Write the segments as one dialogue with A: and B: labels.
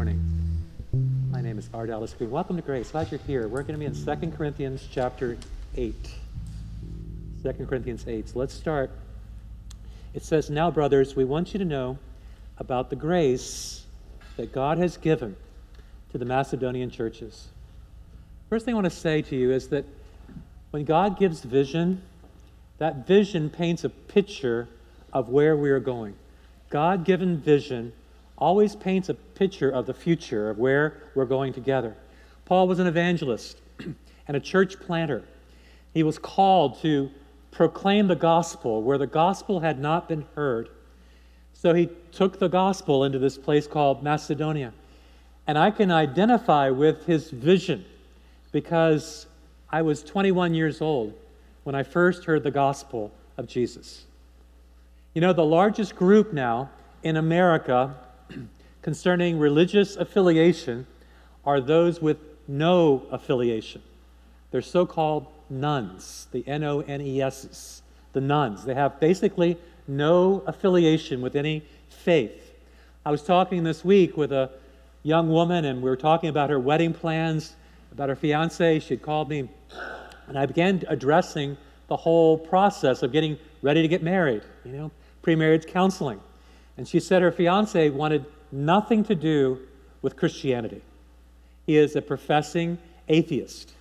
A: morning. My name is Alice Green. Welcome to Grace. Glad you're here. We're going to be in 2 Corinthians chapter 8. 2 Corinthians 8. So let's start. It says, Now, brothers, we want you to know about the grace that God has given to the Macedonian churches. First thing I want to say to you is that when God gives vision, that vision paints a picture of where we are going. God given vision always paints a picture of the future, of where we're going together. Paul was an evangelist and a church planter. He was called to proclaim the gospel where the gospel had not been heard. So he took the gospel into this place called Macedonia. And I can identify with his vision because I was 21 years old when I first heard the gospel of Jesus. You know, the largest group now in America concerning religious affiliation are those with no affiliation. They're so called nones, the N O N E S, the nones. They have basically no affiliation with any faith. I was talking this week with a young woman, and we were talking about her wedding plans, about her fiance. She had called me, and I began addressing the whole process of getting ready to get married, you know, pre marriage counseling. And she said her fiance wanted nothing to do with Christianity. He is a professing atheist.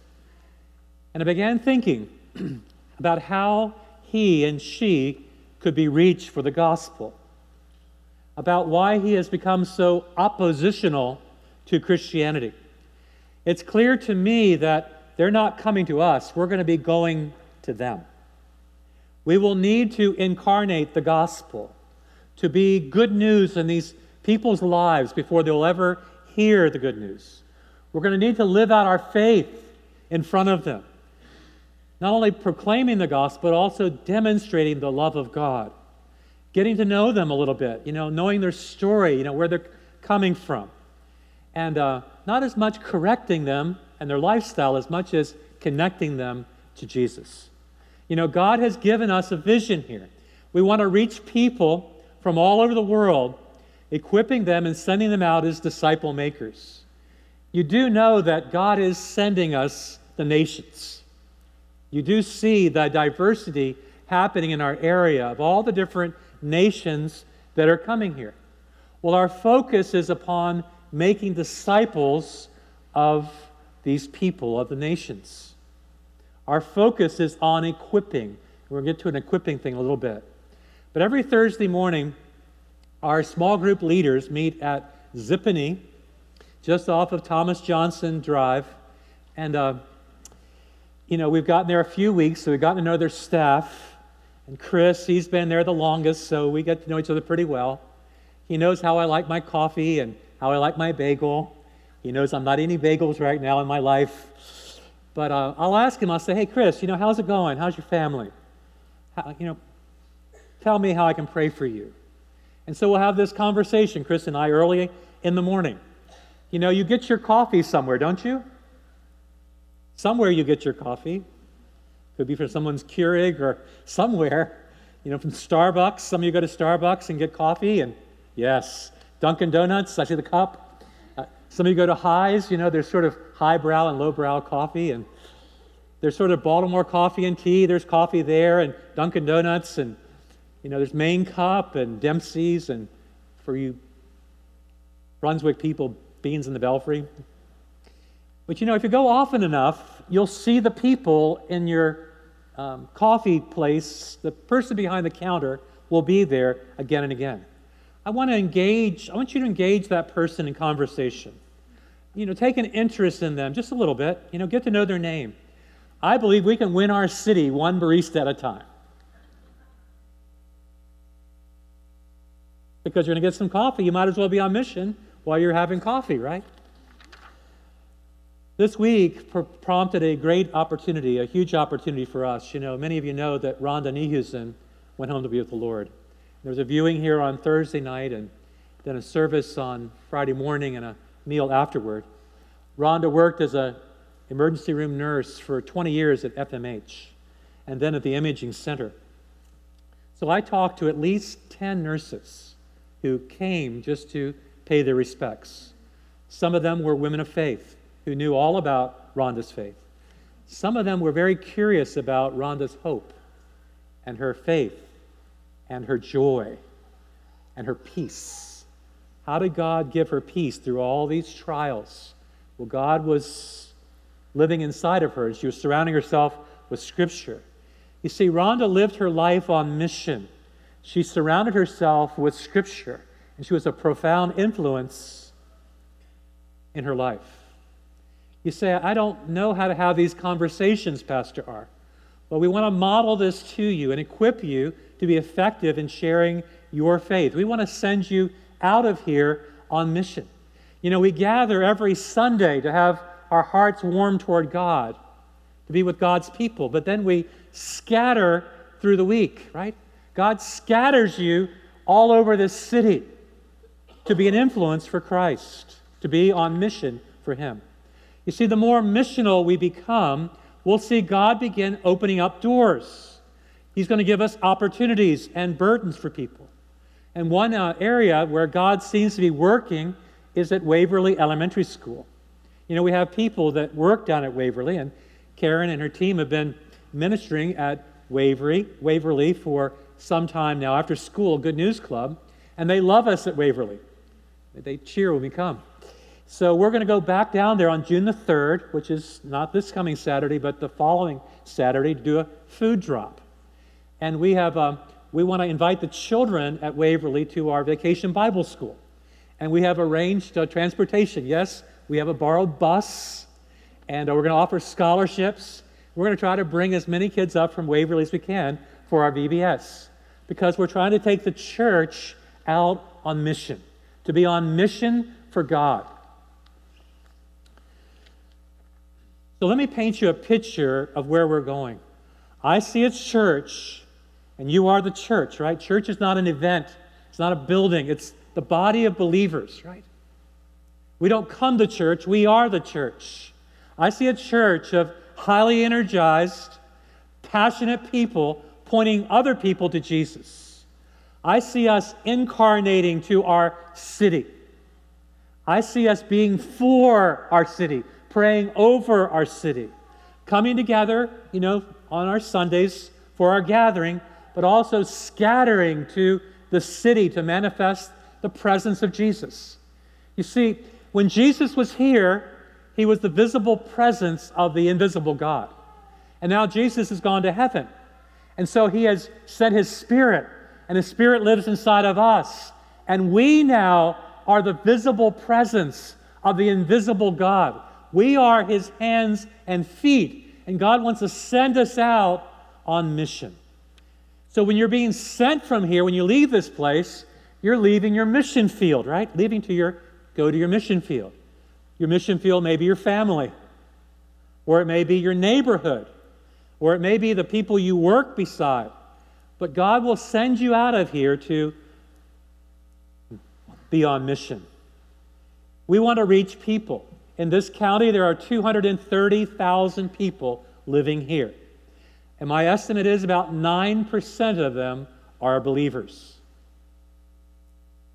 A: And I began thinking about how he and she could be reached for the gospel, about why he has become so oppositional to Christianity. It's clear to me that they're not coming to us, we're going to be going to them. We will need to incarnate the gospel, to be good news in these people's lives before they'll ever hear the good news. We're going to need to live out our faith in front of them. Not only proclaiming the gospel, but also demonstrating the love of God. Getting to know them a little bit, you know, knowing their story, you know, where they're coming from. And uh, not as much correcting them and their lifestyle as much as connecting them to Jesus. You know, God has given us a vision here. We want to reach people from all over the world equipping them and sending them out as disciple makers. You do know that God is sending us the nations. You do see the diversity happening in our area of all the different nations that are coming here. Well, our focus is upon making disciples of these people, of the nations. Our focus is on equipping. To get to an equipping thing a little bit. But every Thursday morning, our small group leaders meet at Zippany, just off of Thomas Johnson Drive. And, uh, you know, we've gotten there a few weeks, so we've gotten to know their staff. And Chris, he's been there the longest, so we get to know each other pretty well. He knows how I like my coffee and how I like my bagel. He knows I'm not eating bagels right now in my life. But uh, I'll ask him, I'll say, hey, Chris, you know, how's it going? How's your family? How, you know, tell me how I can pray for you. And so we'll have this conversation, Chris and I, early in the morning. You know, you get your coffee somewhere, don't you? Somewhere you get your coffee. Could be from someone's Keurig or somewhere. You know, from Starbucks. Some of you go to Starbucks and get coffee, and yes, Dunkin' Donuts, I see the cup. Uh, some of you go to Highs, you know, there's sort of highbrow and lowbrow coffee, and there's sort of Baltimore coffee and tea. There's coffee there, and Dunkin' Donuts, and you know, there's Main Cup and Dempsey's, and for you Brunswick people, beans in the belfry. But you know, if you go often enough, you'll see the people in your um, coffee place, the person behind the counter will be there again and again. I want to engage, I want you to engage that person in conversation. You know, take an interest in them just a little bit, you know, get to know their name. I believe we can win our city one barista at a time. Because you're going to get some coffee. You might as well be on mission while you're having coffee, right? This week pr- prompted a great opportunity, a huge opportunity for us. You know, many of you know that Rhonda Nehusen went home to be with the Lord. There was a viewing here on Thursday night and then a service on Friday morning and a meal afterward. Rhonda worked as an emergency room nurse for 20 years at FMH and then at the Imaging Center. So I talked to at least 10 nurses who came just to pay their respects. Some of them were women of faith who knew all about Rhonda's faith. Some of them were very curious about Rhonda's hope and her faith and her joy and her peace. How did God give her peace through all these trials? Well, God was living inside of her, and she was surrounding herself with Scripture. You see, Rhonda lived her life on mission. She surrounded herself with Scripture, and she was a profound influence in her life. You say, I don't know how to have these conversations, Pastor R. Well, we want to model this to you and equip you to be effective in sharing your faith. We want to send you out of here on mission. You know, we gather every Sunday to have our hearts warm toward God, to be with God's people, but then we scatter through the week, right? God scatters you all over this city to be an influence for Christ, to be on mission for Him. You see, the more missional we become, we'll see God begin opening up doors. He's going to give us opportunities and burdens for people. And one uh, area where God seems to be working is at Waverly Elementary School. You know, we have people that work down at Waverly, and Karen and her team have been ministering at Waverly, Waverly for some time now after school, Good News Club, and they love us at Waverly. They cheer when we come. So we're going to go back down there on June the 3rd, which is not this coming Saturday, but the following Saturday, to do a food drop. And we have um, we want to invite the children at Waverly to our vacation Bible school. And we have arranged uh, transportation. Yes, we have a borrowed bus, and uh, we're going to offer scholarships. We're going to try to bring as many kids up from Waverly as we can for our VBS because we're trying to take the church out on mission, to be on mission for God. So let me paint you a picture of where we're going. I see a church, and you are the church, right? Church is not an event, it's not a building, it's the body of believers, right? We don't come to church, we are the church. I see a church of highly energized, passionate people pointing other people to Jesus. I see us incarnating to our city. I see us being for our city, praying over our city, coming together, you know, on our Sundays for our gathering, but also scattering to the city to manifest the presence of Jesus. You see, when Jesus was here, he was the visible presence of the invisible God. And now Jesus has gone to heaven. And so he has sent his spirit, and his spirit lives inside of us. And we now are the visible presence of the invisible God. We are his hands and feet, and God wants to send us out on mission. So when you're being sent from here, when you leave this place, you're leaving your mission field, right? Leaving to your go to your mission field. Your mission field may be your family, or it may be your neighborhood, or it may be the people you work beside. But God will send you out of here to be on mission. We want to reach people. In this county, there are 230,000 people living here. And my estimate is about 9% of them are believers.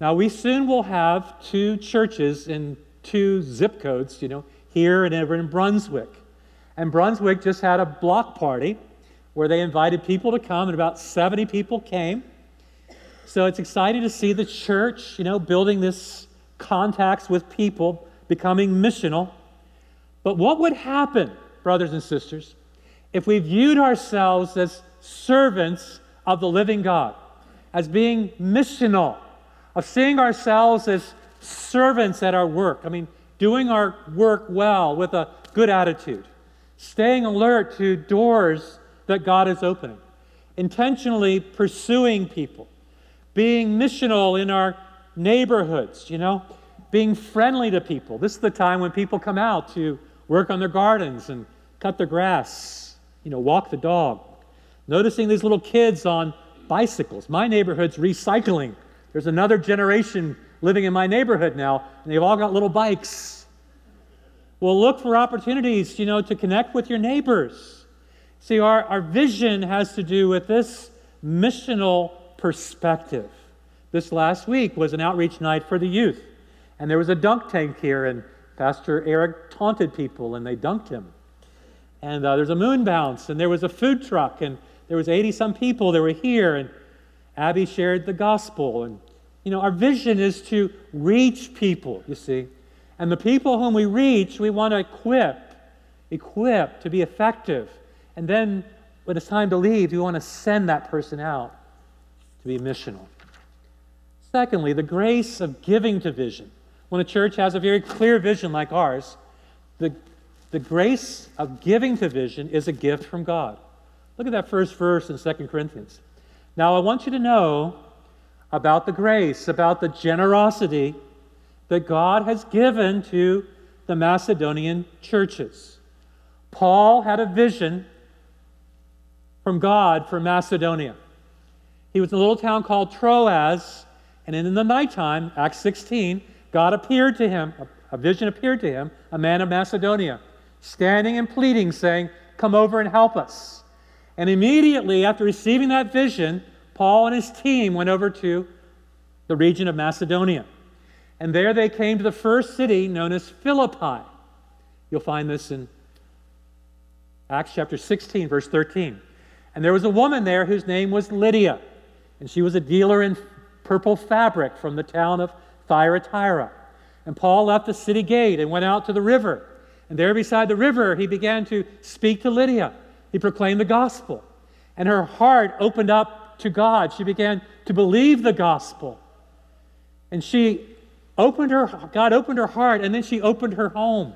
A: Now, we soon will have two churches in two zip codes, you know, here and over in Brunswick. And Brunswick just had a block party where they invited people to come, and about 70 people came. So it's exciting to see the church, you know, building this contacts with people becoming missional. But what would happen, brothers and sisters, if we viewed ourselves as servants of the living God, as being missional, of seeing ourselves as servants at our work? I mean, doing our work well with a good attitude, staying alert to doors that God is opening, intentionally pursuing people, being missional in our neighborhoods, you know, being friendly to people. This is the time when people come out to work on their gardens and cut their grass, you know, walk the dog. Noticing these little kids on bicycles. My neighborhood's recycling. There's another generation living in my neighborhood now, and they've all got little bikes. Well, look for opportunities, you know, to connect with your neighbors. See, our, our vision has to do with this missional perspective. This last week was an outreach night for the youth. And there was a dunk tank here, and Pastor Eric taunted people, and they dunked him. And uh, there's a moon bounce, and there was a food truck, and there was 80 some people that were here, and Abby shared the gospel. And, you know, our vision is to reach people, you see. And the people whom we reach, we want to equip, equip to be effective. And then when it's time to leave, we want to send that person out to be missional. Secondly, the grace of giving to vision. When a church has a very clear vision like ours, the, the grace of giving to vision is a gift from God. Look at that first verse in 2 Corinthians. Now, I want you to know about the grace, about the generosity that God has given to the Macedonian churches. Paul had a vision from God for Macedonia. He was in a little town called Troas, and in the nighttime, Acts 16, God appeared to him, a vision appeared to him, a man of Macedonia, standing and pleading, saying, Come over and help us. And immediately after receiving that vision, Paul and his team went over to the region of Macedonia. And there they came to the first city known as Philippi. You'll find this in Acts chapter 16, verse 13. And there was a woman there whose name was Lydia, and she was a dealer in purple fabric from the town of Thyatira. And Paul left the city gate and went out to the river. And there beside the river, he began to speak to Lydia. He proclaimed the gospel. And her heart opened up to God. She began to believe the gospel. And she opened her, God opened her heart, and then she opened her home.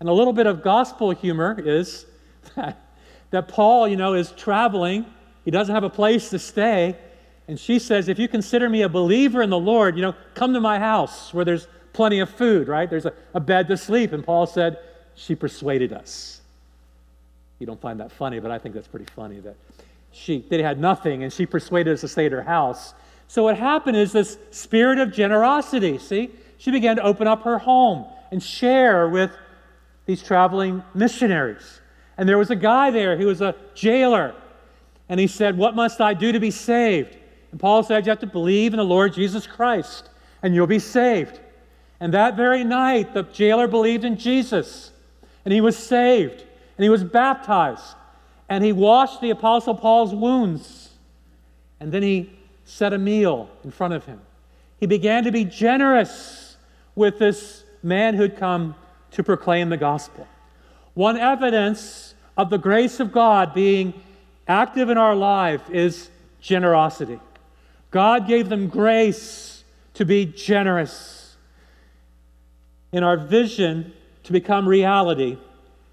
A: And a little bit of gospel humor is that that Paul, you know, is traveling. He doesn't have a place to stay. And she says, If you consider me a believer in the Lord, you know, come to my house where there's plenty of food, right? There's a, a bed to sleep. And Paul said, She persuaded us. You don't find that funny, but I think that's pretty funny that she they had nothing and she persuaded us to stay at her house. So what happened is this spirit of generosity, see? She began to open up her home and share with these traveling missionaries. And there was a guy there, he was a jailer. And he said, What must I do to be saved? And Paul said, You have to believe in the Lord Jesus Christ, and you'll be saved. And that very night, the jailer believed in Jesus, and he was saved, and he was baptized, and he washed the Apostle Paul's wounds. And then he set a meal in front of him. He began to be generous with this man who'd come to proclaim the gospel. One evidence of the grace of God being active in our life is generosity. God gave them grace to be generous. In our vision to become reality,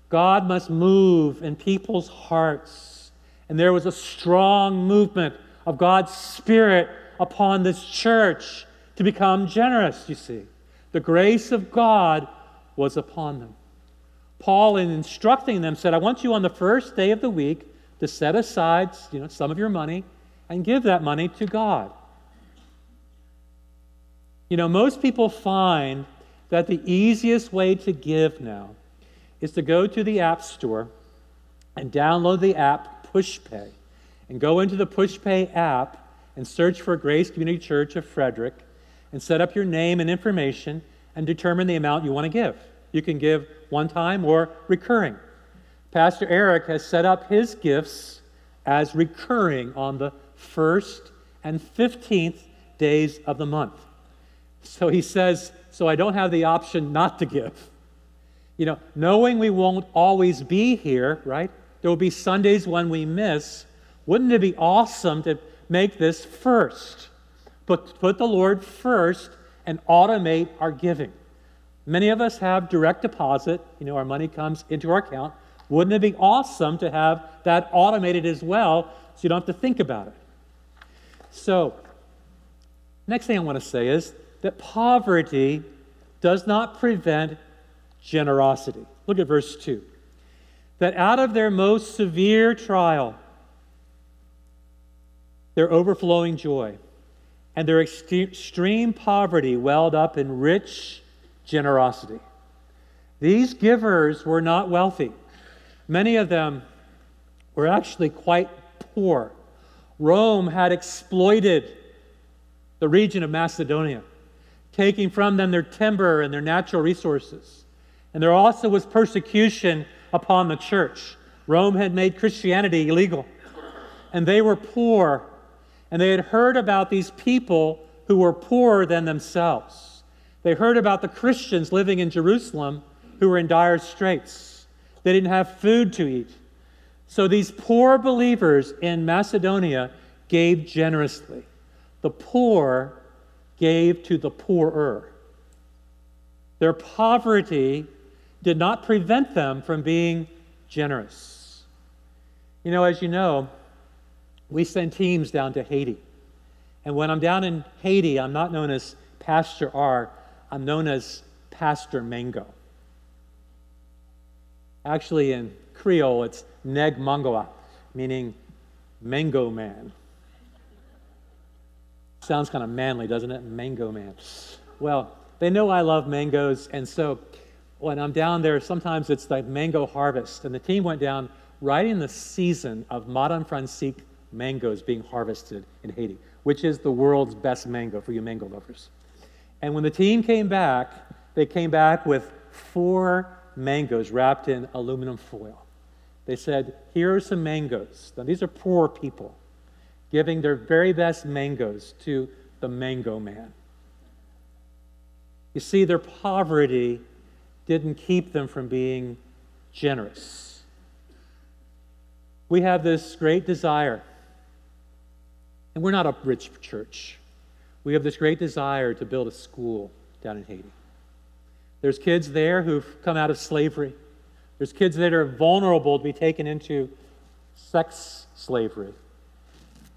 A: God must move in people's hearts. And there was a strong movement of God's Spirit upon this church to become generous, you see. The grace of God was upon them. Paul, in instructing them, said, I want you on the first day of the week to set aside you know, some of your money and give that money to God. You know, most people find that the easiest way to give now is to go to the App Store and download the app PushPay and go into the PushPay app and search for Grace Community Church of Frederick and set up your name and information and determine the amount you want to give. You can give one time or recurring. Pastor Eric has set up his gifts as recurring on the first and 15th days of the month. So he says, So I don't have the option not to give. You know, knowing we won't always be here, right? There will be Sundays when we miss. Wouldn't it be awesome to make this first? Put, put the Lord first and automate our giving. Many of us have direct deposit, you know, our money comes into our account. Wouldn't it be awesome to have that automated as well so you don't have to think about it? So, next thing I want to say is that poverty does not prevent generosity. Look at verse 2. That out of their most severe trial, their overflowing joy and their extreme poverty welled up in rich generosity. These givers were not wealthy. Many of them were actually quite poor. Rome had exploited the region of Macedonia, taking from them their timber and their natural resources. And there also was persecution upon the church. Rome had made Christianity illegal, and they were poor, and they had heard about these people who were poorer than themselves. They heard about the Christians living in Jerusalem who were in dire straits. They didn't have food to eat. So these poor believers in Macedonia gave generously. The poor gave to the poorer. Their poverty did not prevent them from being generous. You know, as you know, we send teams down to Haiti. And when I'm down in Haiti, I'm not known as Pastor R, I'm known as Pastor Mango. Actually, in Creole, it's Neg Mangoa, meaning mango man. Sounds kind of manly, doesn't it? Mango man. Well, they know I love mangoes, and so when I'm down there, sometimes it's like mango harvest. And the team went down right in the season of Madame Francique mangoes being harvested in Haiti, which is the world's best mango for you mango lovers. And when the team came back, they came back with four mangoes wrapped in aluminum foil. They said, Here are some mangoes. Now, these are poor people giving their very best mangoes to the mango man. You see, their poverty didn't keep them from being generous. We have this great desire, and we're not a rich church. We have this great desire to build a school down in Haiti. There's kids there who've come out of slavery. There's kids that are vulnerable to be taken into sex slavery.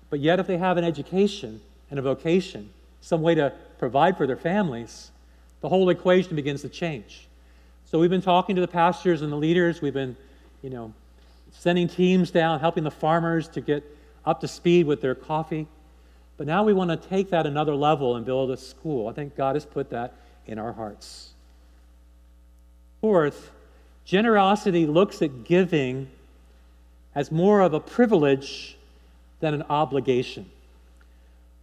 A: But yet, if they have an education and a vocation, some way to provide for their families, the whole equation begins to change. So we've been talking to the pastors and the leaders. We've been, you know, sending teams down, helping the farmers to get up to speed with their coffee. But now we want to take that another level and build a school. I think God has put that in our hearts. Fourth, generosity looks at giving as more of a privilege than an obligation.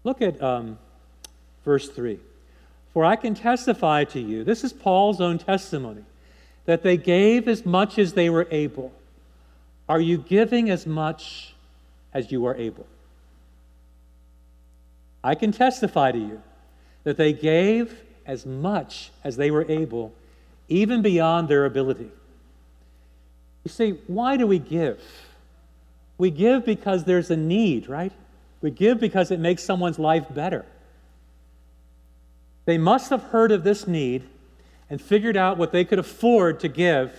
A: Look at um, verse 3. For I can testify to you, this is Paul's own testimony that they gave as much as they were able. Are you giving as much as you are able? I can testify to you that they gave as much as they were able, even beyond their ability. You see, why do we give? We give because there's a need, right? We give because it makes someone's life better. They must have heard of this need and figured out what they could afford to give,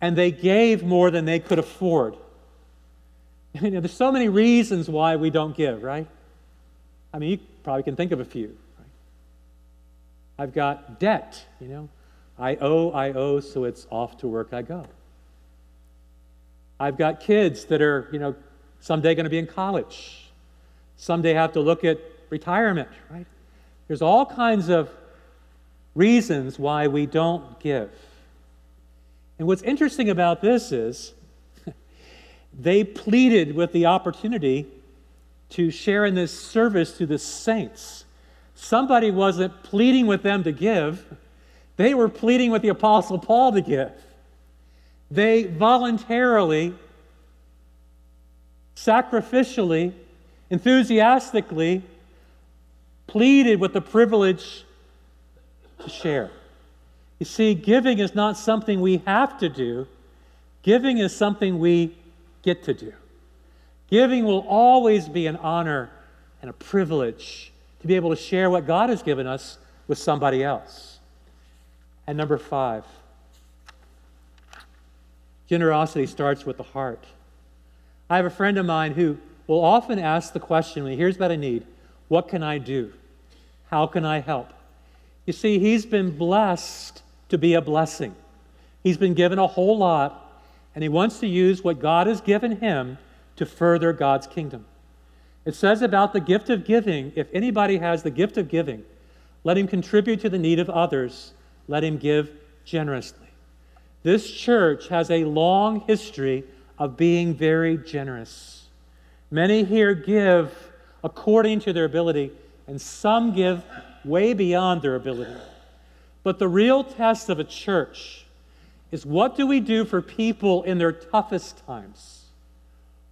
A: and they gave more than they could afford. There's so many reasons why we don't give, right? I mean, you probably can think of a few. Right? I've got debt, you know. I owe, I owe, so it's off to work I go. I've got kids that are, you know, someday going to be in college. Someday have to look at retirement, right? There's all kinds of reasons why we don't give. And what's interesting about this is they pleaded with the opportunity to share in this service to the saints. Somebody wasn't pleading with them to give, they were pleading with the Apostle Paul to give. They voluntarily, sacrificially, enthusiastically pleaded with the privilege to share. You see, giving is not something we have to do, giving is something we get to do. Giving will always be an honor and a privilege to be able to share what God has given us with somebody else. And number five, generosity starts with the heart. I have a friend of mine who will often ask the question when he hears about a need, What can I do? How can I help? You see, he's been blessed to be a blessing. He's been given a whole lot, and he wants to use what God has given him to further God's kingdom. It says about the gift of giving if anybody has the gift of giving, let him contribute to the need of others, let him give generously. This church has a long history of being very generous. Many here give according to their ability, and some give way beyond their ability. But the real test of a church is what do we do for people in their toughest times?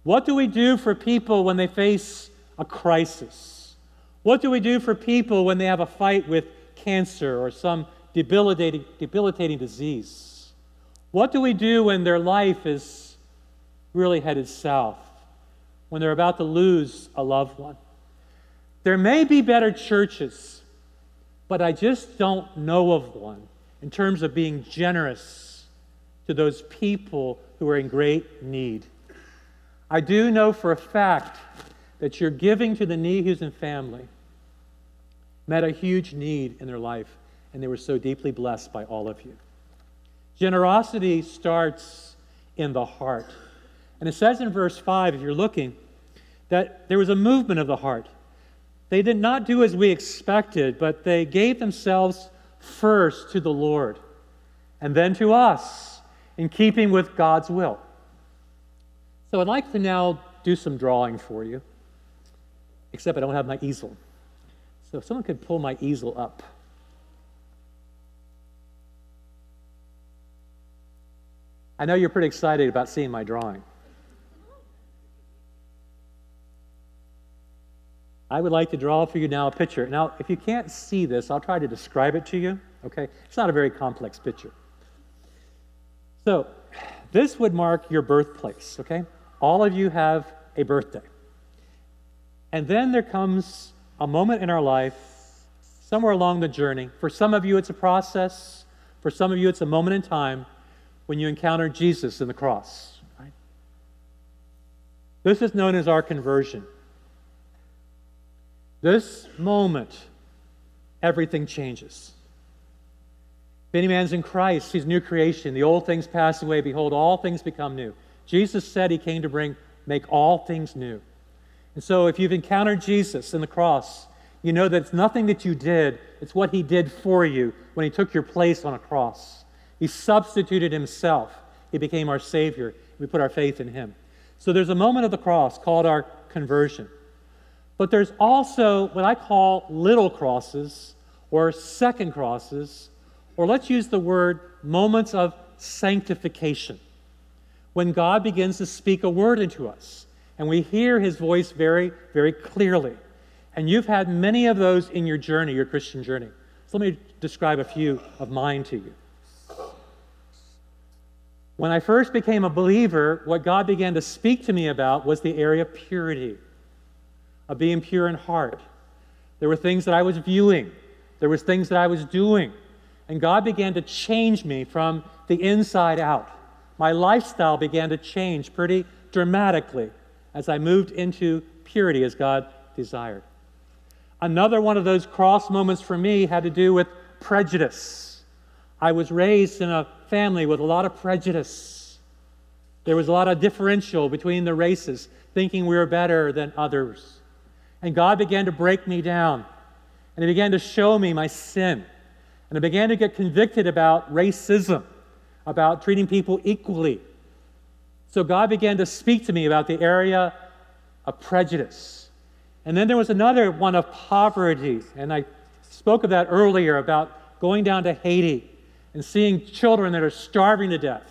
A: What do we do for people when they face a crisis? What do we do for people when they have a fight with cancer or some debilitating, debilitating disease? What do we do when their life is really headed south? When they're about to lose a loved one? There may be better churches, but I just don't know of one in terms of being generous to those people who are in great need. I do know for a fact that your giving to the Nehusen family met a huge need in their life, and they were so deeply blessed by all of you. Generosity starts in the heart. And it says in verse 5, if you're looking, that there was a movement of the heart. They did not do as we expected, but they gave themselves first to the Lord and then to us in keeping with God's will. So I'd like to now do some drawing for you, except I don't have my easel. So if someone could pull my easel up. I know you're pretty excited about seeing my drawing. I would like to draw for you now a picture. Now, if you can't see this, I'll try to describe it to you. Okay? It's not a very complex picture. So, this would mark your birthplace, okay? All of you have a birthday. And then there comes a moment in our life, somewhere along the journey. For some of you, it's a process. For some of you, it's a moment in time when you encounter Jesus in the cross. Right? This is known as our conversion. This moment, everything changes. If any man's in Christ, he's new creation. The old things pass away. Behold, all things become new. Jesus said he came to bring, make all things new. And so if you've encountered Jesus in the cross, you know that it's nothing that you did, it's what he did for you when he took your place on a cross. He substituted himself. He became our Savior. We put our faith in him. So there's a moment of the cross called our conversion. But there's also what I call little crosses or second crosses, or let's use the word moments of sanctification. When God begins to speak a word into us and we hear his voice very, very clearly. And you've had many of those in your journey, your Christian journey. So let me describe a few of mine to you. When I first became a believer, what God began to speak to me about was the area of purity of being pure in heart. There were things that I was viewing, there was things that I was doing. And God began to change me from the inside out. My lifestyle began to change pretty dramatically as I moved into purity as God desired. Another one of those cross moments for me had to do with prejudice. I was raised in a family with a lot of prejudice. There was a lot of differential between the races, thinking we were better than others. And God began to break me down. And He began to show me my sin. And I began to get convicted about racism, about treating people equally. So God began to speak to me about the area of prejudice. And then there was another one of poverty. And I spoke of that earlier about going down to Haiti and seeing children that are starving to death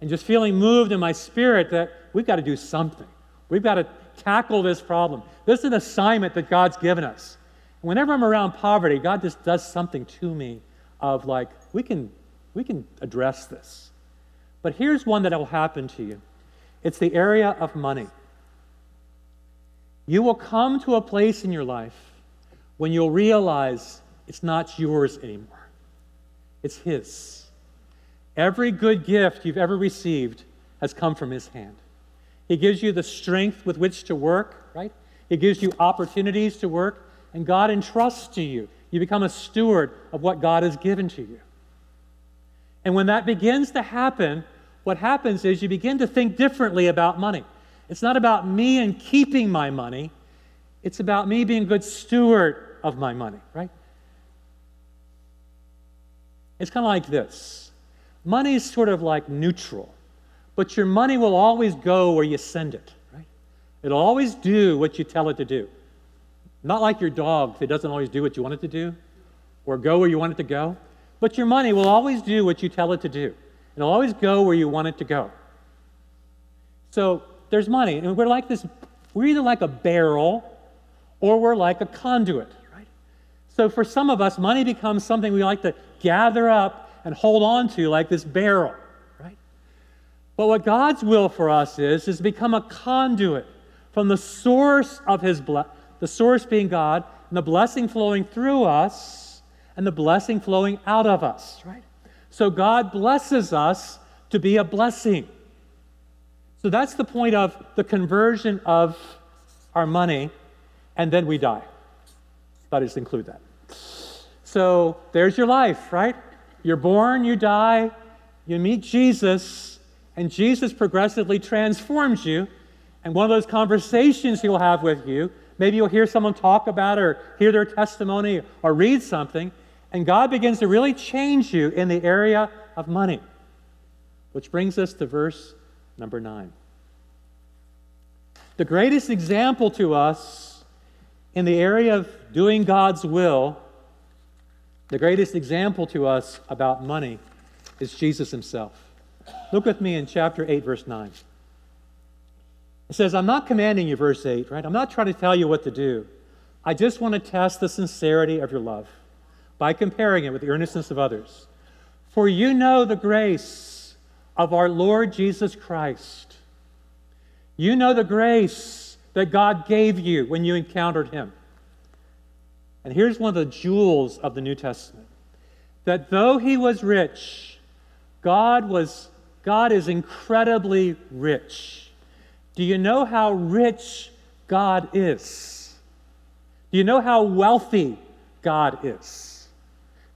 A: and just feeling moved in my spirit that we've got to do something. We've got to tackle this problem. This is an assignment that God's given us. Whenever I'm around poverty, God just does something to me of like, we can, we can address this. But here's one that will happen to you it's the area of money. You will come to a place in your life when you'll realize it's not yours anymore, it's His. Every good gift you've ever received has come from His hand. He gives you the strength with which to work, right? He gives you opportunities to work, and God entrusts to you. You become a steward of what God has given to you. And when that begins to happen, what happens is you begin to think differently about money. It's not about me and keeping my money, it's about me being a good steward of my money, right? It's kind of like this money is sort of like neutral. But your money will always go where you send it, right? It'll always do what you tell it to do. Not like your dog that doesn't always do what you want it to do or go where you want it to go. But your money will always do what you tell it to do. It'll always go where you want it to go. So there's money. And we're like this, we're either like a barrel or we're like a conduit, right? So for some of us, money becomes something we like to gather up and hold on to like this barrel, right? But what God's will for us is, is become a conduit from the source of his blessing, the source being God, and the blessing flowing through us, and the blessing flowing out of us, right? So God blesses us to be a blessing. So that's the point of the conversion of our money, and then we die. Thought I'd just include that. So there's your life, right? You're born, you die, you meet Jesus, and Jesus progressively transforms you. And one of those conversations he'll have with you, maybe you'll hear someone talk about it or hear their testimony or read something, and God begins to really change you in the area of money. Which brings us to verse number nine. The greatest example to us in the area of doing God's will, the greatest example to us about money is Jesus himself. Look with me in chapter 8, verse 9. It says, I'm not commanding you, verse 8, right? I'm not trying to tell you what to do. I just want to test the sincerity of your love by comparing it with the earnestness of others. For you know the grace of our Lord Jesus Christ. You know the grace that God gave you when you encountered him. And here's one of the jewels of the New Testament that though he was rich, God was God is incredibly rich. Do you know how rich God is? Do you know how wealthy God is?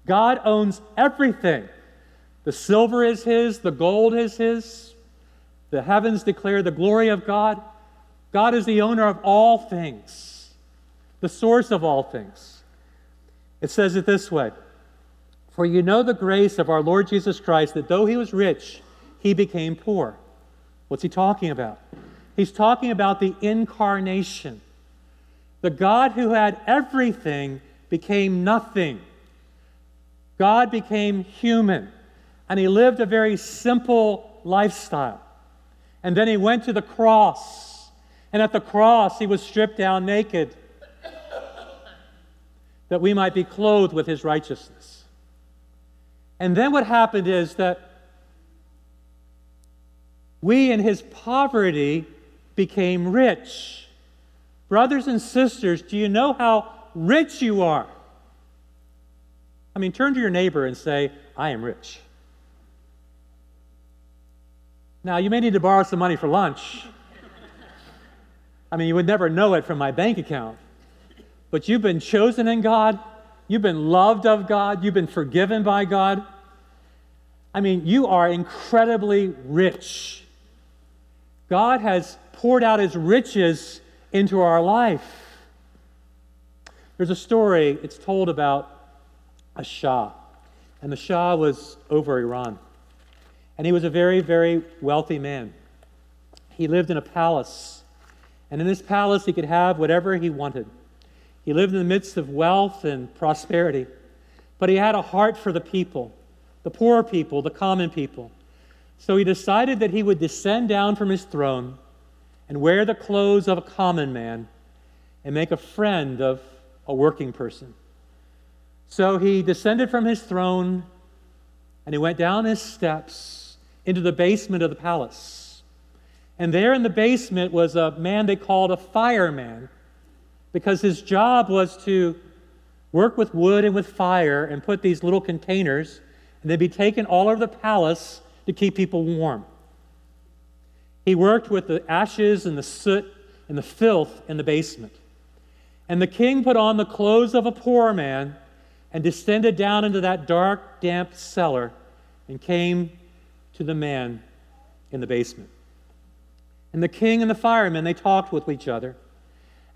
A: God owns everything. The silver is his, the gold is his, the heavens declare the glory of God. God is the owner of all things, the source of all things. It says it this way For you know the grace of our Lord Jesus Christ, that though he was rich, he became poor. What's he talking about? He's talking about the incarnation. The God who had everything became nothing. God became human, and he lived a very simple lifestyle. And then he went to the cross. And at the cross, he was stripped down naked that we might be clothed with his righteousness. And then what happened is that we, in his poverty, became rich. Brothers and sisters, do you know how rich you are? I mean, turn to your neighbor and say, I am rich. Now, you may need to borrow some money for lunch. I mean, you would never know it from my bank account. But you've been chosen in God, you've been loved of God, you've been forgiven by God. I mean, you are incredibly rich. God has poured out his riches into our life. There's a story, it's told about a Shah. And the Shah was over Iran. And he was a very, very wealthy man. He lived in a palace. And in this palace, he could have whatever he wanted. He lived in the midst of wealth and prosperity. But he had a heart for the people, the poor people, the common people. So he decided that he would descend down from his throne and wear the clothes of a common man and make a friend of a working person. So he descended from his throne and he went down his steps into the basement of the palace. And there in the basement was a man they called a fireman because his job was to work with wood and with fire and put these little containers, and they'd be taken all over the palace to keep people warm. He worked with the ashes and the soot and the filth in the basement. And the king put on the clothes of a poor man and descended down into that dark, damp cellar and came to the man in the basement. And the king and the firemen, they talked with each other.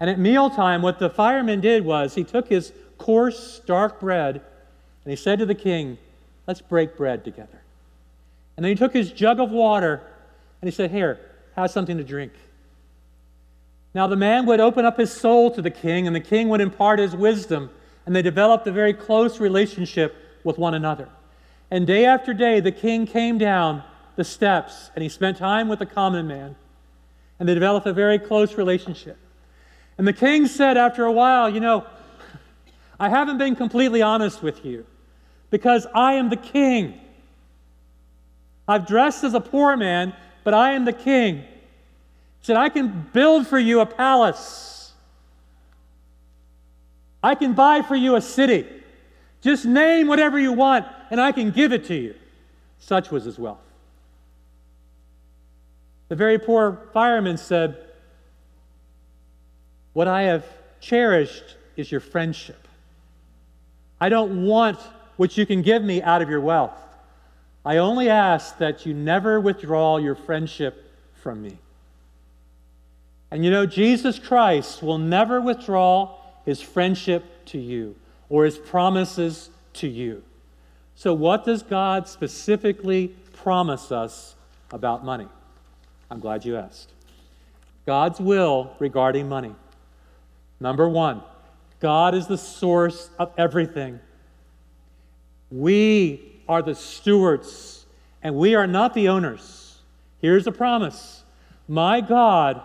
A: And at mealtime, what the fireman did was he took his coarse, dark bread and he said to the king, Let's break bread together. And then he took his jug of water and he said, Here, have something to drink. Now the man would open up his soul to the king, and the king would impart his wisdom, and they developed a very close relationship with one another. And day after day, the king came down the steps and he spent time with the common man, and they developed a very close relationship. And the king said after a while, You know, I haven't been completely honest with you because I am the king. I've dressed as a poor man, but I am the king. He said, I can build for you a palace. I can buy for you a city. Just name whatever you want, and I can give it to you. Such was his wealth. The very poor fireman said, What I have cherished is your friendship. I don't want what you can give me out of your wealth. I only ask that you never withdraw your friendship from me. And you know, Jesus Christ will never withdraw his friendship to you or his promises to you. So, what does God specifically promise us about money? I'm glad you asked. God's will regarding money. Number one, God is the source of everything. We are the stewards, and we are not the owners. Here's a promise My God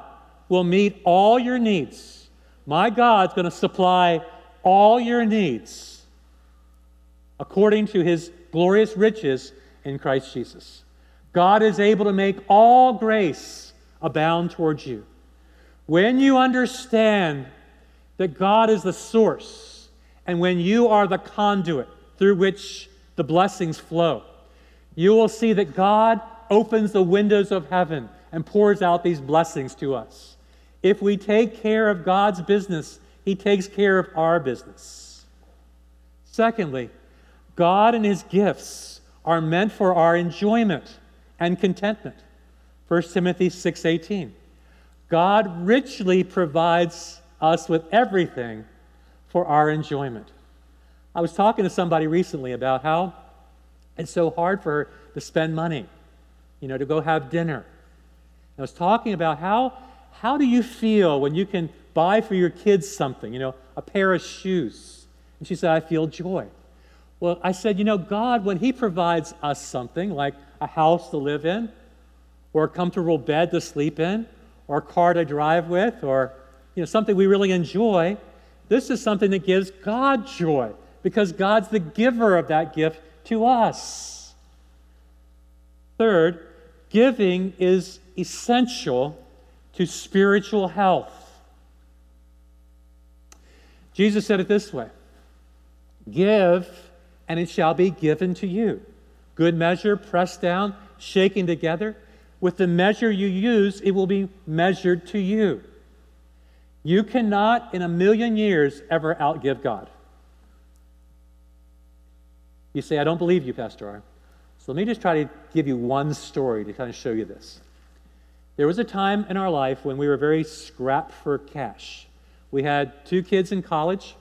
A: will meet all your needs. My God's going to supply all your needs according to his glorious riches in Christ Jesus. God is able to make all grace abound towards you. When you understand that God is the source, and when you are the conduit through which the blessings flow, you will see that God opens the windows of heaven and pours out these blessings to us. If we take care of God's business, He takes care of our business. Secondly, God and His gifts are meant for our enjoyment and contentment. 1 Timothy 6:18. God richly provides us with everything for our enjoyment. I was talking to somebody recently about how it's so hard for her to spend money, you know, to go have dinner. I was talking about how how do you feel when you can buy for your kids something, you know, a pair of shoes? And she said, I feel joy. Well, I said, you know, God, when He provides us something like a house to live in, or a comfortable bed to sleep in, or a car to drive with, or you know, something we really enjoy, this is something that gives God joy because God's the giver of that gift to us. Third, giving is essential to spiritual health. Jesus said it this way Give, and it shall be given to you. Good measure, pressed down, shaken together. With the measure you use, it will be measured to you. You cannot, in a million years, ever outgive God. You say, I don't believe you, Pastor R. So let me just try to give you one story to kind of show you this. There was a time in our life when we were very scrapped for cash. We had two kids in college.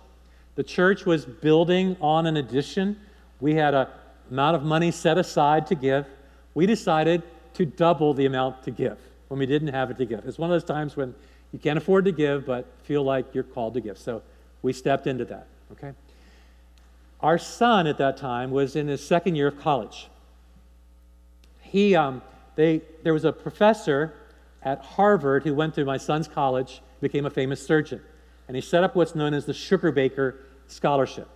A: The church was building on an addition. We had an amount of money set aside to give. We decided to double the amount to give when we didn't have it to give. It's one of those times when you can't afford to give, but feel like you're called to give. So we stepped into that, okay? Our son at that time was in his second year of college. He, um, they, there was a professor at Harvard who went to my son's college, became a famous surgeon, and he set up what's known as the Sugarbaker Scholarship.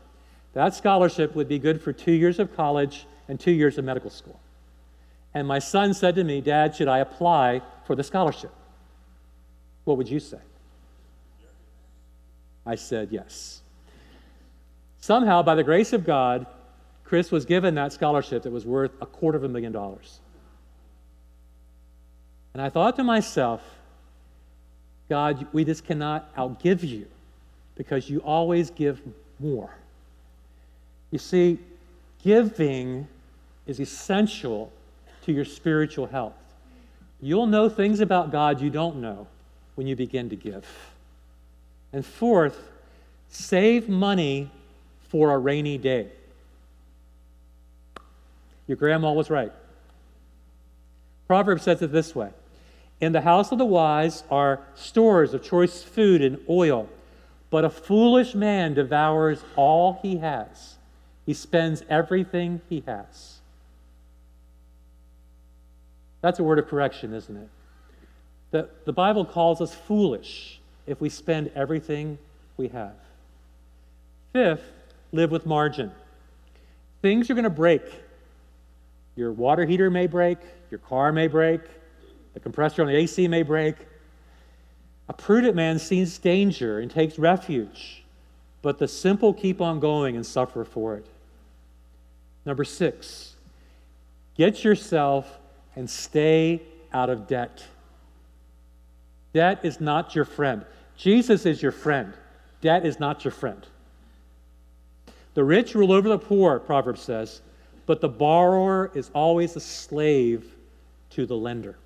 A: That scholarship would be good for two years of college and two years of medical school. And my son said to me, Dad, should I apply for the scholarship? What would you say? I said yes. Somehow, by the grace of God, Chris was given that scholarship that was worth a quarter of a million dollars. And I thought to myself, God, we just cannot outgive you because you always give more. You see, giving is essential to your spiritual health. You'll know things about God you don't know when you begin to give. And fourth, save money for a rainy day. Your grandma was right. Proverbs says it this way In the house of the wise are stores of choice food and oil, but a foolish man devours all he has. He spends everything he has. That's a word of correction, isn't it? The, the Bible calls us foolish if we spend everything we have. Fifth, live with margin. Things are going to break. Your water heater may break, your car may break, the compressor on the AC may break. A prudent man sees danger and takes refuge, but the simple keep on going and suffer for it. Number six, get yourself and stay out of debt. Debt is not your friend. Jesus is your friend. Debt is not your friend. The rich rule over the poor, Proverbs says, but the borrower is always a slave to the lender.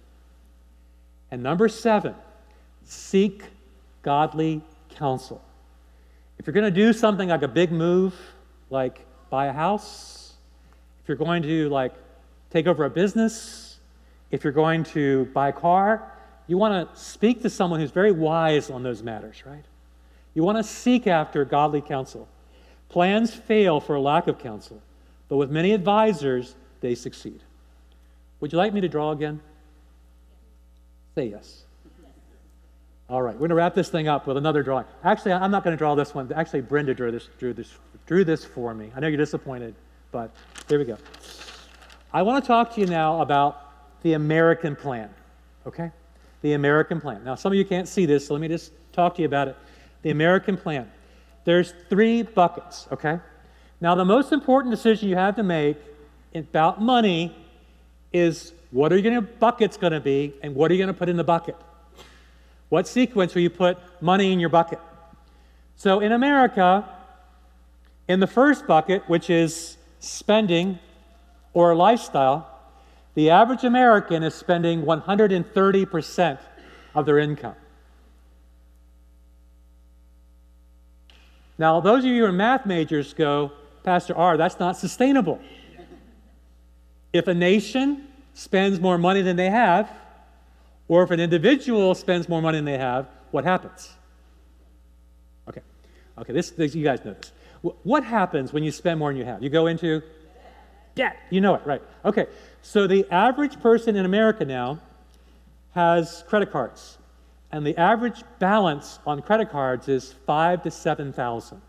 A: And number seven, seek godly counsel. If you're going to do something like a big move, like buy a house, if you're going to like take over a business, if you're going to buy a car, you want to speak to someone who's very wise on those matters, right? You want to seek after godly counsel. Plans fail for a lack of counsel, but with many advisors, they succeed. Would you like me to draw again? Yes. All right, we're going to wrap this thing up with another drawing. Actually, I'm not going to draw this one. Actually, Brenda drew this, drew this, drew this for me. I know you're disappointed, but here we go. I want to talk to you now about the American plan, okay? The American plan. Now, some of you can't see this, so let me just talk to you about it. The American plan. There's three buckets, okay? Now, the most important decision you have to make about money is what are your buckets going to be, and what are you going to put in the bucket? What sequence will you put money in your bucket? So in America, in the first bucket, which is spending or lifestyle, the average American is spending 130% of their income. Now, those of you who are math majors go, Pastor R, that's not sustainable. If a nation spends more money than they have, or if an individual spends more money than they have, what happens? Okay, okay, this, this you guys know this. What happens when you spend more than you have? You go into debt. You know it, right? Okay, so the average person in America now has credit cards, and the average balance on credit cards is five to seven thousand.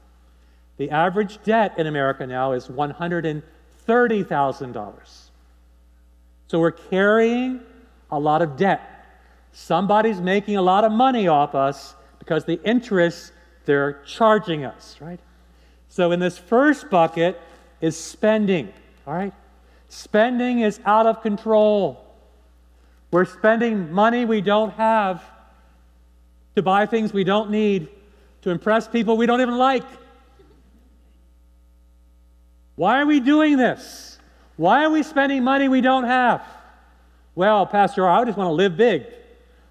A: The average debt in America now is one hundred and thirty thousand dollars. So we're carrying a lot of debt. Somebody's making a lot of money off us because the interest they're charging us, right? So in this first bucket is spending, all right? Spending is out of control. We're spending money we don't have to buy things we don't need, to impress people we don't even like. Why are we doing this? Why are we spending money we don't have? Well, Pastor, I just want to live big.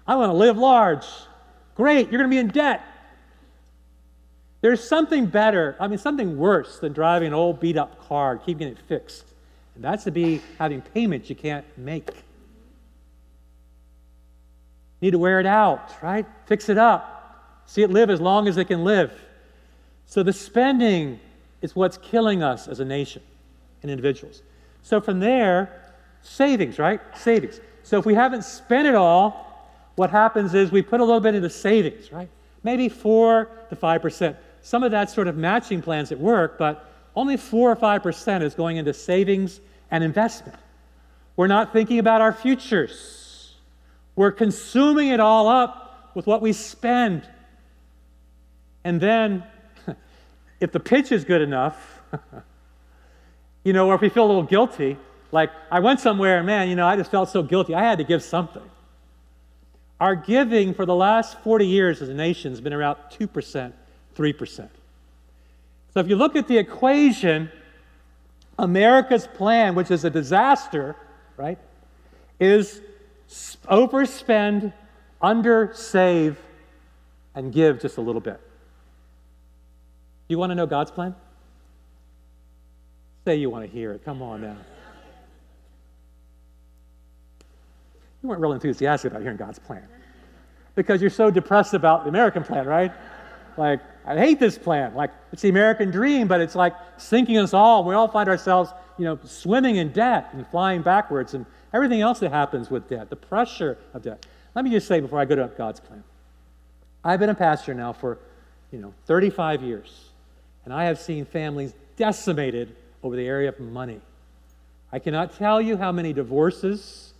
A: I want to live large. Great, you're going to be in debt. There's something better, I mean, something worse than driving an old beat up car, keeping it fixed. And that's to be having payments you can't make. Need to wear it out, right? Fix it up. See it live as long as it can live. So the spending is what's killing us as a nation and individuals. So from there, savings, right? Savings. So if we haven't spent it all, what happens is we put a little bit into savings, right? Maybe 4 to 5%. Some of that sort of matching plans at work, but only 4 or 5% is going into savings and investment. We're not thinking about our futures. We're consuming it all up with what we spend. And then, if the pitch is good enough, you know, or if we feel a little guilty, like I went somewhere and man, you know, I just felt so guilty. I had to give something. Our giving for the last 40 years as a nation has been around 2%, 3%. So if you look at the equation, America's plan, which is a disaster, right, is overspend, undersave, and give just a little bit. You want to know God's plan? Say you want to hear it. Come on now. you weren't real enthusiastic about hearing God's plan because you're so depressed about the American plan, right? Like, I hate this plan. Like, it's the American dream, but it's like sinking us all. We all find ourselves, you know, swimming in debt and flying backwards and everything else that happens with debt, the pressure of debt. Let me just say before I go to God's plan. I've been a pastor now for, you know, 35 years, and I have seen families decimated over the area of money. I cannot tell you how many divorces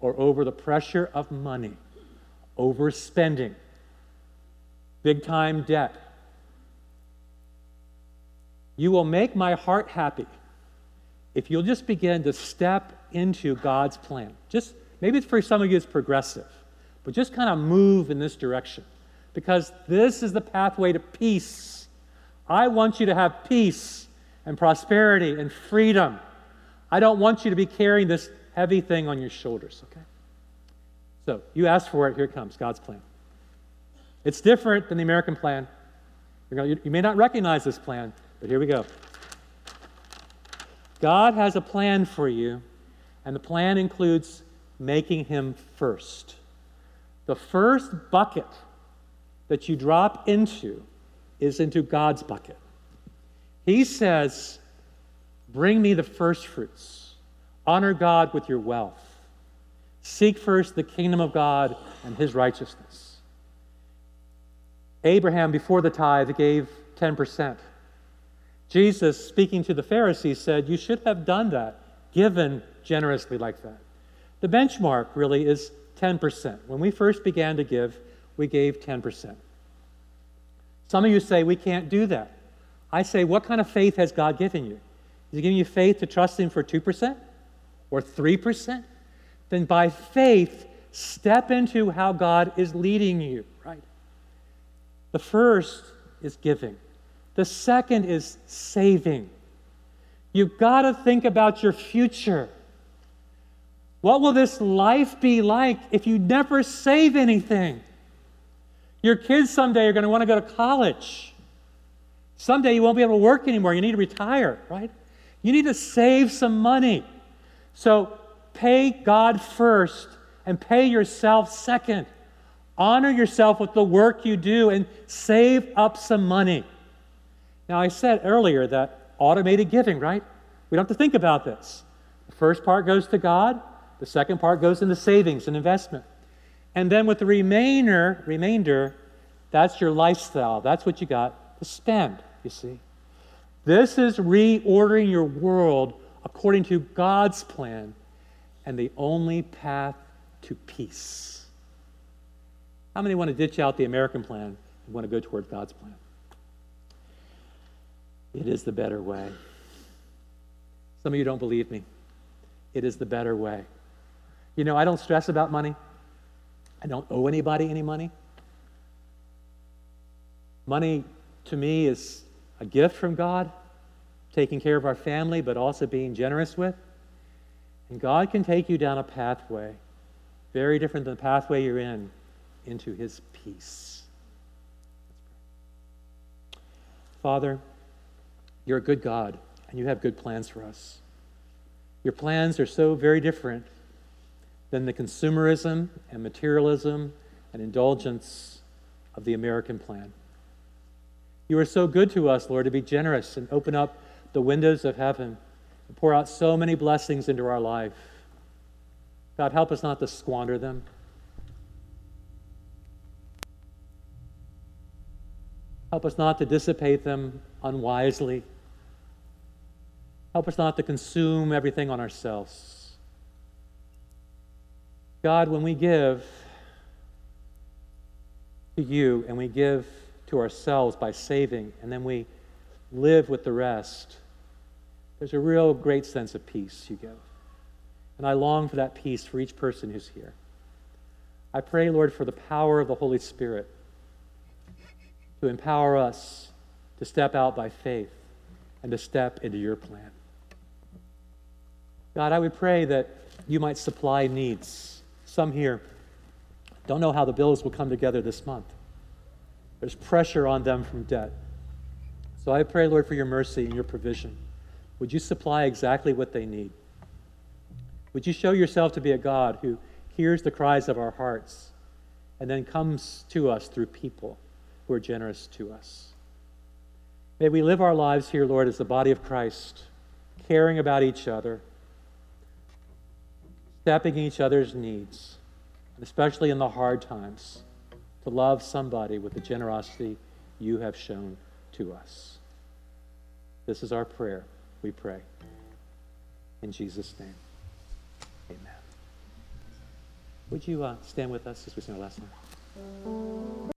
A: or over the pressure of money, overspending, big time debt. You will make my heart happy if you'll just begin to step into God's plan. Just maybe for some of you it's progressive, but just kind of move in this direction because this is the pathway to peace. I want you to have peace and prosperity and freedom. I don't want you to be carrying this heavy thing on your shoulders, okay? So you ask for it, here it comes God's plan. It's different than the American plan. You may not recognize this plan, but here we go. God has a plan for you, and the plan includes making Him first. The first bucket that you drop into is into God's bucket. He says, Bring me the first fruits. Honor God with your wealth. Seek first the kingdom of God and his righteousness. Abraham, before the tithe, gave 10%. Jesus, speaking to the Pharisees, said, You should have done that, given generously like that. The benchmark really is 10%. When we first began to give, we gave 10%. Some of you say we can't do that. I say, what kind of faith has God given you? Is He giving you faith to trust Him for 2% or 3%? Then by faith, step into how God is leading you, right? The first is giving, the second is saving. You've got to think about your future. What will this life be like if you never save anything? Your kids someday are going to want to go to college. Someday you won't be able to work anymore. You need to retire, right? You need to save some money. So pay God first and pay yourself second. Honor yourself with the work you do and save up some money. Now, I said earlier that automated giving, right? We don't have to think about this. The first part goes to God, the second part goes into savings and investment. And then with the remainder, remainder, that's your lifestyle. That's what you got to spend, you see. This is reordering your world according to God's plan and the only path to peace. How many want to ditch out the American plan and want to go toward God's plan? It is the better way. Some of you don't believe me. It is the better way. You know, I don't stress about money. I don't owe anybody any money. Money to me is a gift from God, taking care of our family, but also being generous with. And God can take you down a pathway very different than the pathway you're in into His peace. Father, you're a good God, and you have good plans for us. Your plans are so very different than the consumerism and materialism and indulgence of the American plan. You are so good to us, Lord, to be generous and open up the windows of heaven and pour out so many blessings into our life. God, help us not to squander them. Help us not to dissipate them unwisely. Help us not to consume everything on ourselves. God, when we give to you and we give to ourselves by saving, and then we live with the rest, there's a real great sense of peace you give. And I long for that peace for each person who's here. I pray, Lord, for the power of the Holy Spirit to empower us to step out by faith and to step into your plan. God, I would pray that you might supply needs. Some here don't know how the bills will come together this month. There's pressure on them from debt. So I pray, Lord, for your mercy and your provision. Would you supply exactly what they need? Would you show yourself to be a God who hears the cries of our hearts, and then comes to us through people who are generous to us. May we live our lives here, Lord, as the body of Christ, caring about each other, stepping in each other's needs, especially in the hard times, to love somebody with the generosity you have shown to us. This is our prayer, we pray. In Jesus' name, amen. Would you uh, stand with us as we sing our last song?